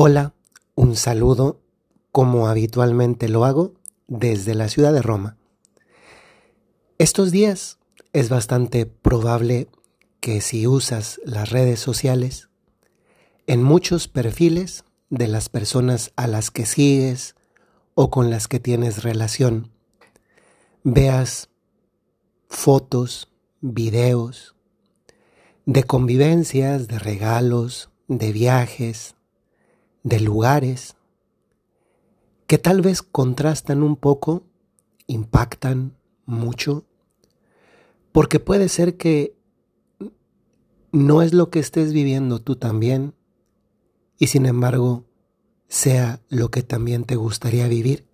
Hola, un saludo como habitualmente lo hago desde la ciudad de Roma. Estos días es bastante probable que si usas las redes sociales, en muchos perfiles de las personas a las que sigues o con las que tienes relación, veas fotos, videos de convivencias, de regalos, de viajes, de lugares que tal vez contrastan un poco, impactan mucho, porque puede ser que no es lo que estés viviendo tú también, y sin embargo sea lo que también te gustaría vivir.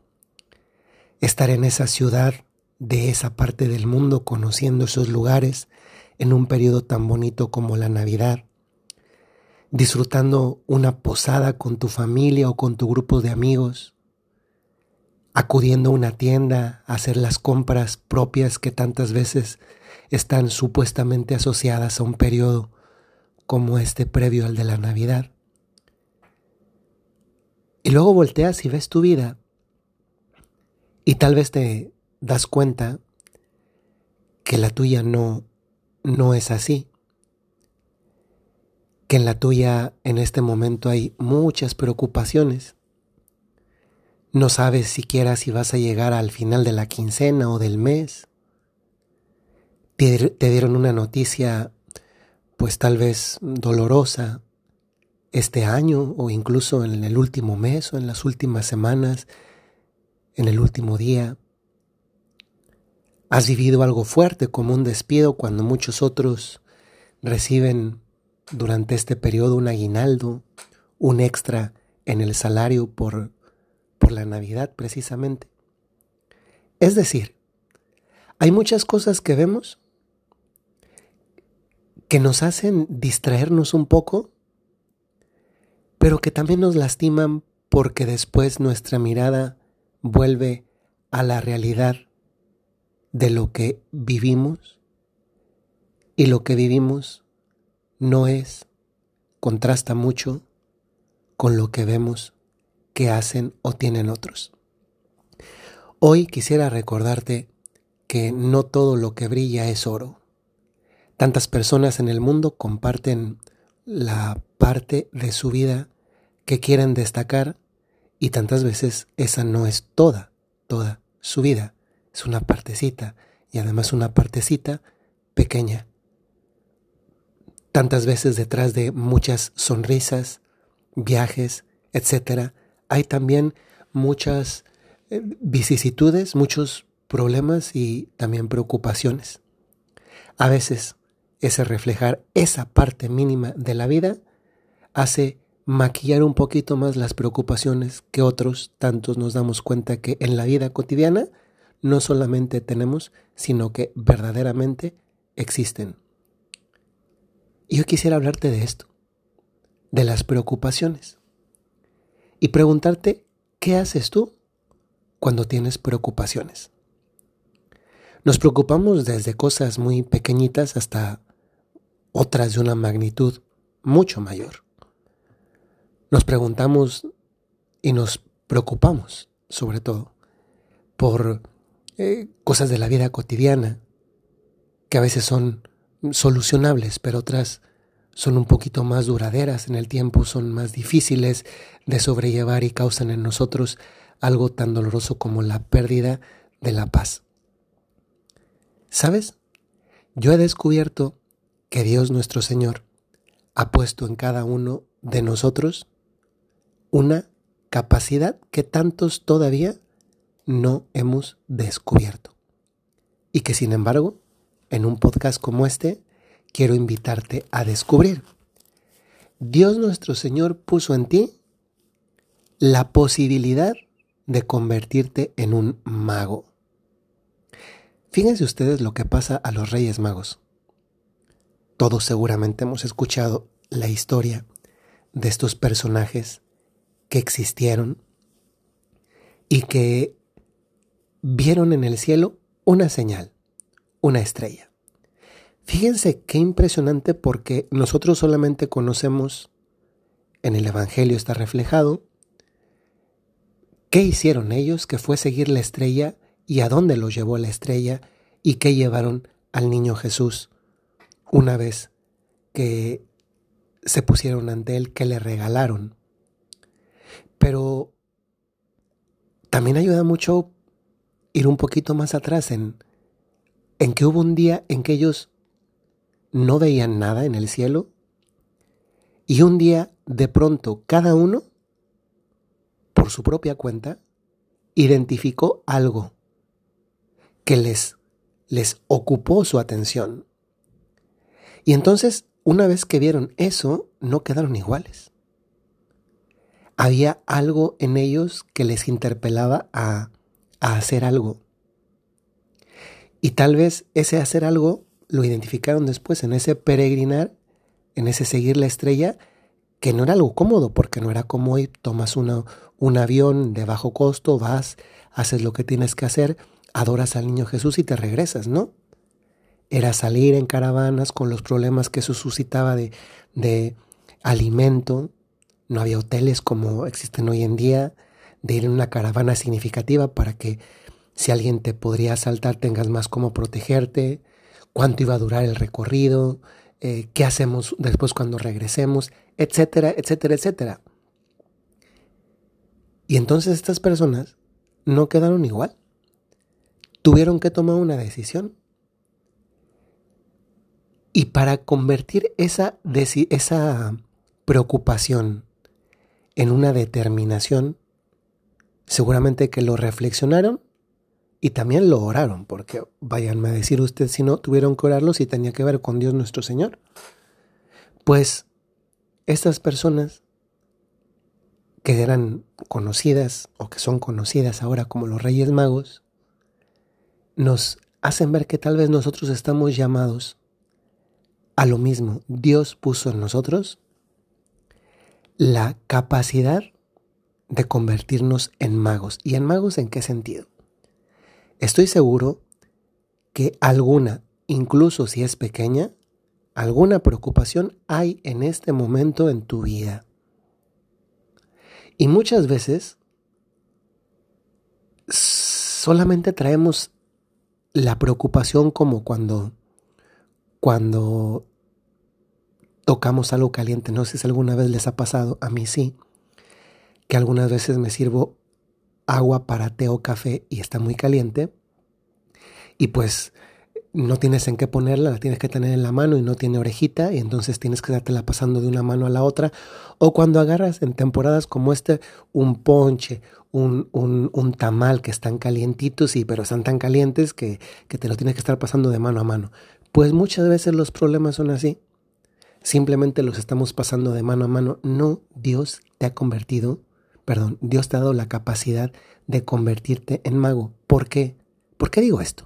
Estar en esa ciudad, de esa parte del mundo, conociendo esos lugares en un periodo tan bonito como la Navidad, disfrutando una posada con tu familia o con tu grupo de amigos, acudiendo a una tienda a hacer las compras propias que tantas veces están supuestamente asociadas a un periodo como este previo al de la Navidad. Y luego volteas y ves tu vida y tal vez te das cuenta que la tuya no no es así que en la tuya en este momento hay muchas preocupaciones. No sabes siquiera si vas a llegar al final de la quincena o del mes. Te, te dieron una noticia, pues tal vez dolorosa, este año o incluso en el último mes o en las últimas semanas, en el último día. Has vivido algo fuerte como un despido cuando muchos otros reciben durante este periodo un aguinaldo, un extra en el salario por, por la Navidad precisamente. Es decir, hay muchas cosas que vemos que nos hacen distraernos un poco, pero que también nos lastiman porque después nuestra mirada vuelve a la realidad de lo que vivimos y lo que vivimos no es, contrasta mucho con lo que vemos que hacen o tienen otros. Hoy quisiera recordarte que no todo lo que brilla es oro. Tantas personas en el mundo comparten la parte de su vida que quieren destacar y tantas veces esa no es toda, toda su vida. Es una partecita y además una partecita pequeña tantas veces detrás de muchas sonrisas, viajes, etcétera, hay también muchas eh, vicisitudes, muchos problemas y también preocupaciones. A veces ese reflejar esa parte mínima de la vida hace maquillar un poquito más las preocupaciones que otros tantos nos damos cuenta que en la vida cotidiana no solamente tenemos, sino que verdaderamente existen. Y yo quisiera hablarte de esto, de las preocupaciones. Y preguntarte, ¿qué haces tú cuando tienes preocupaciones? Nos preocupamos desde cosas muy pequeñitas hasta otras de una magnitud mucho mayor. Nos preguntamos y nos preocupamos, sobre todo, por eh, cosas de la vida cotidiana que a veces son solucionables, pero otras son un poquito más duraderas en el tiempo, son más difíciles de sobrellevar y causan en nosotros algo tan doloroso como la pérdida de la paz. ¿Sabes? Yo he descubierto que Dios nuestro Señor ha puesto en cada uno de nosotros una capacidad que tantos todavía no hemos descubierto y que sin embargo en un podcast como este, quiero invitarte a descubrir. Dios nuestro Señor puso en ti la posibilidad de convertirte en un mago. Fíjense ustedes lo que pasa a los reyes magos. Todos seguramente hemos escuchado la historia de estos personajes que existieron y que vieron en el cielo una señal una estrella. Fíjense qué impresionante porque nosotros solamente conocemos en el Evangelio está reflejado. ¿Qué hicieron ellos? Que fue seguir la estrella y a dónde los llevó la estrella y qué llevaron al niño Jesús una vez que se pusieron ante él, que le regalaron. Pero también ayuda mucho ir un poquito más atrás en, en que hubo un día en que ellos no veían nada en el cielo y un día de pronto cada uno, por su propia cuenta, identificó algo que les, les ocupó su atención. Y entonces, una vez que vieron eso, no quedaron iguales había algo en ellos que les interpelaba a, hacer algo. Y tal vez ese hacer algo lo identificaron después en ese peregrinar, en ese seguir la estrella, que no era algo cómodo, porque no era como hoy tomas un avión de bajo costo, vas, haces lo que tienes que hacer, adoras al niño Jesús y te regresas, ¿no? Era salir en caravanas con los problemas que eso suscitaba de, de alimento, no había hoteles como existen hoy en día, de ir en una caravana significativa para que si alguien te podría asaltar tengas más cómo protegerte, cuánto iba a durar el recorrido, eh, qué hacemos después cuando regresemos, etcétera, etcétera, etcétera. Y entonces estas personas no quedaron igual. Tuvieron que tomar una decisión. Y para convertir esa, esa preocupación en una determinación, seguramente que lo reflexionaron y también lo oraron, porque váyanme a decir usted si no tuvieron que orarlo si tenía que ver con Dios nuestro Señor. Pues estas personas que eran conocidas o que son conocidas ahora como los Reyes Magos, nos hacen ver que tal vez nosotros estamos llamados a lo mismo. Dios puso en nosotros la capacidad de convertirnos en magos. ¿Y en magos en qué sentido? Estoy seguro que alguna, incluso si es pequeña, alguna preocupación hay en este momento en tu vida. Y muchas veces solamente traemos la preocupación como cuando cuando tocamos algo caliente. No sé si alguna vez les ha pasado, a mí sí, que algunas veces me sirvo agua para té o café y está muy caliente y pues no tienes en qué ponerla, la tienes que tener en la mano y no tiene orejita y entonces tienes que la pasando de una mano a la otra. O cuando agarras en temporadas como este un ponche, un, un, un tamal que están calientitos, y pero están tan calientes que, que te lo tienes que estar pasando de mano a mano. Pues muchas veces los problemas son así simplemente los estamos pasando de mano a mano. No, Dios te ha convertido, perdón, Dios te ha dado la capacidad de convertirte en mago. ¿Por qué? ¿Por qué digo esto?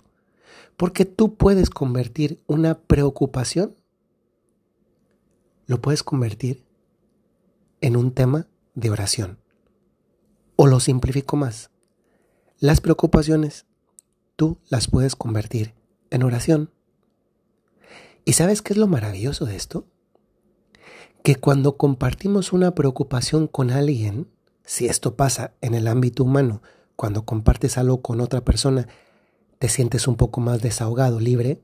Porque tú puedes convertir una preocupación, lo puedes convertir en un tema de oración. O lo simplifico más. Las preocupaciones, tú las puedes convertir en oración. ¿Y sabes qué es lo maravilloso de esto? que cuando compartimos una preocupación con alguien, si esto pasa en el ámbito humano, cuando compartes algo con otra persona, te sientes un poco más desahogado, libre.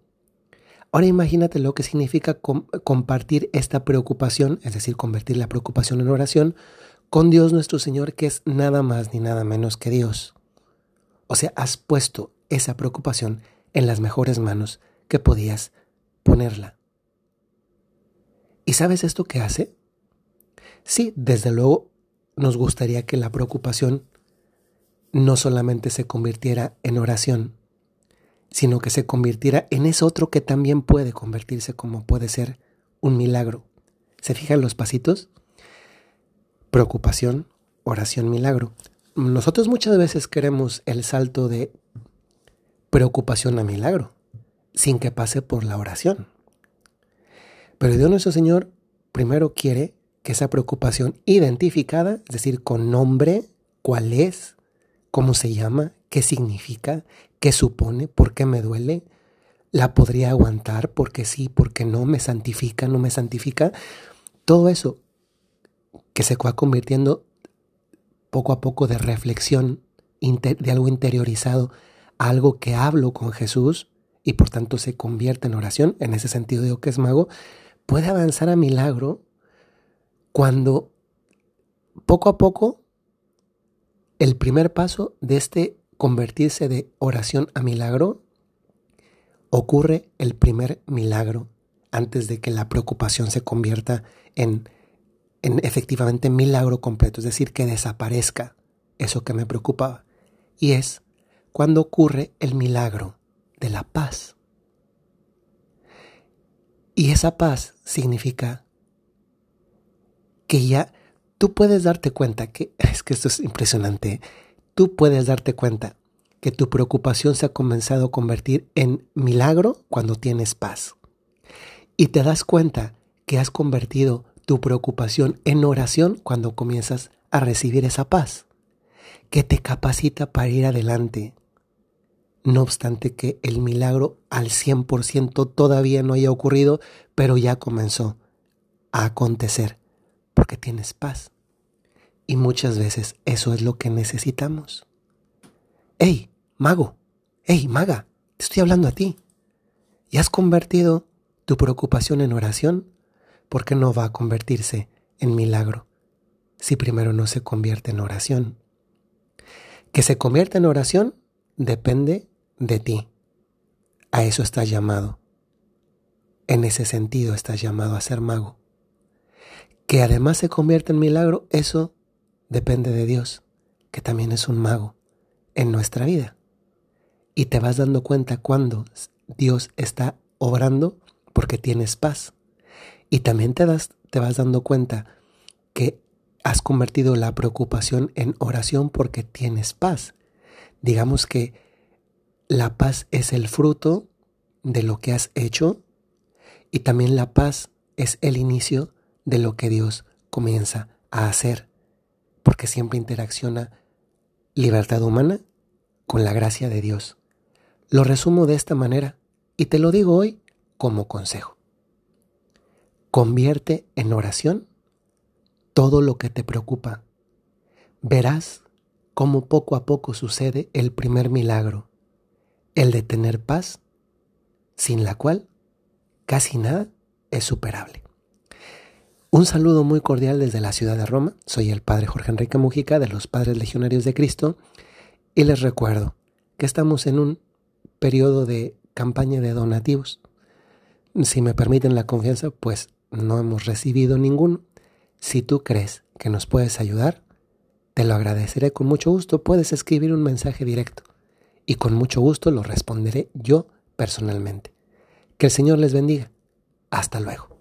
Ahora imagínate lo que significa compartir esta preocupación, es decir, convertir la preocupación en oración, con Dios nuestro Señor, que es nada más ni nada menos que Dios. O sea, has puesto esa preocupación en las mejores manos que podías ponerla. ¿Y sabes esto qué hace? Sí, desde luego nos gustaría que la preocupación no solamente se convirtiera en oración, sino que se convirtiera en ese otro que también puede convertirse como puede ser un milagro. ¿Se fijan los pasitos? Preocupación, oración, milagro. Nosotros muchas veces queremos el salto de preocupación a milagro, sin que pase por la oración. Pero Dios nuestro Señor primero quiere que esa preocupación identificada, es decir, con nombre, cuál es, cómo se llama, qué significa, qué supone, por qué me duele, la podría aguantar, porque sí, porque no, me santifica, no me santifica. Todo eso que se va convirtiendo poco a poco de reflexión, de algo interiorizado, algo que hablo con Jesús y por tanto se convierte en oración, en ese sentido digo que es mago, puede avanzar a milagro cuando poco a poco el primer paso de este convertirse de oración a milagro ocurre el primer milagro antes de que la preocupación se convierta en, en efectivamente milagro completo, es decir, que desaparezca eso que me preocupaba. Y es cuando ocurre el milagro de la paz. Y esa paz significa que ya tú puedes darte cuenta que, es que esto es impresionante, tú puedes darte cuenta que tu preocupación se ha comenzado a convertir en milagro cuando tienes paz. Y te das cuenta que has convertido tu preocupación en oración cuando comienzas a recibir esa paz, que te capacita para ir adelante. No obstante que el milagro al 100% todavía no haya ocurrido, pero ya comenzó a acontecer, porque tienes paz. Y muchas veces eso es lo que necesitamos. ¡Ey! Mago, hey, maga, te estoy hablando a ti. ¿Y has convertido tu preocupación en oración? ¿Por qué no va a convertirse en milagro si primero no se convierte en oración? Que se convierta en oración depende de ti. A eso estás llamado. En ese sentido estás llamado a ser mago. Que además se convierta en milagro, eso depende de Dios, que también es un mago en nuestra vida y te vas dando cuenta cuando Dios está obrando porque tienes paz. Y también te, das, te vas dando cuenta que has convertido la preocupación en oración porque tienes paz. Digamos que la paz es el fruto de lo que has hecho y también la paz es el inicio de lo que Dios comienza a hacer, porque siempre interacciona libertad humana con la gracia de Dios. Lo resumo de esta manera y te lo digo hoy como consejo. Convierte en oración todo lo que te preocupa. Verás cómo poco a poco sucede el primer milagro, el de tener paz, sin la cual casi nada es superable. Un saludo muy cordial desde la ciudad de Roma. Soy el Padre Jorge Enrique Mujica de los Padres Legionarios de Cristo y les recuerdo que estamos en un periodo de campaña de donativos. Si me permiten la confianza, pues no hemos recibido ninguno. Si tú crees que nos puedes ayudar, te lo agradeceré con mucho gusto. Puedes escribir un mensaje directo y con mucho gusto lo responderé yo personalmente. Que el Señor les bendiga. Hasta luego.